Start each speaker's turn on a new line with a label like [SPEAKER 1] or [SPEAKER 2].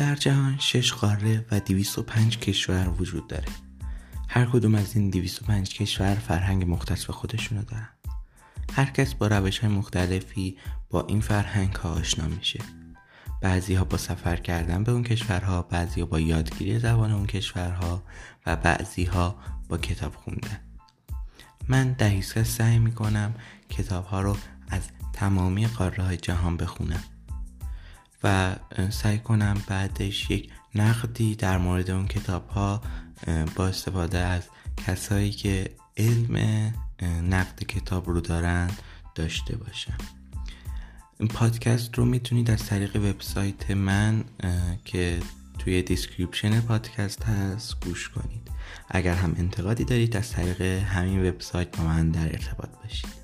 [SPEAKER 1] در جهان شش قاره و 205 کشور وجود داره. هر کدوم از این 205 کشور فرهنگ مختص به خودشونو دارن. هر کس با روش های مختلفی با این فرهنگ ها آشنا میشه. بعضی ها با سفر کردن به اون کشورها بعضی ها با یادگیری زبان اون کشورها و بعضی ها با کتاب خوندن. من ایستگاه سعی می‌کنم کتاب ها رو از تمامی قاره های جهان بخونم. و سعی کنم بعدش یک نقدی در مورد اون کتاب ها با استفاده از کسایی که علم نقد کتاب رو دارن داشته باشم. این پادکست رو می‌تونید از طریق وبسایت من که توی description پادکست هست گوش کنید. اگر هم انتقادی دارید از طریق همین وبسایت با من در ارتباط باشید.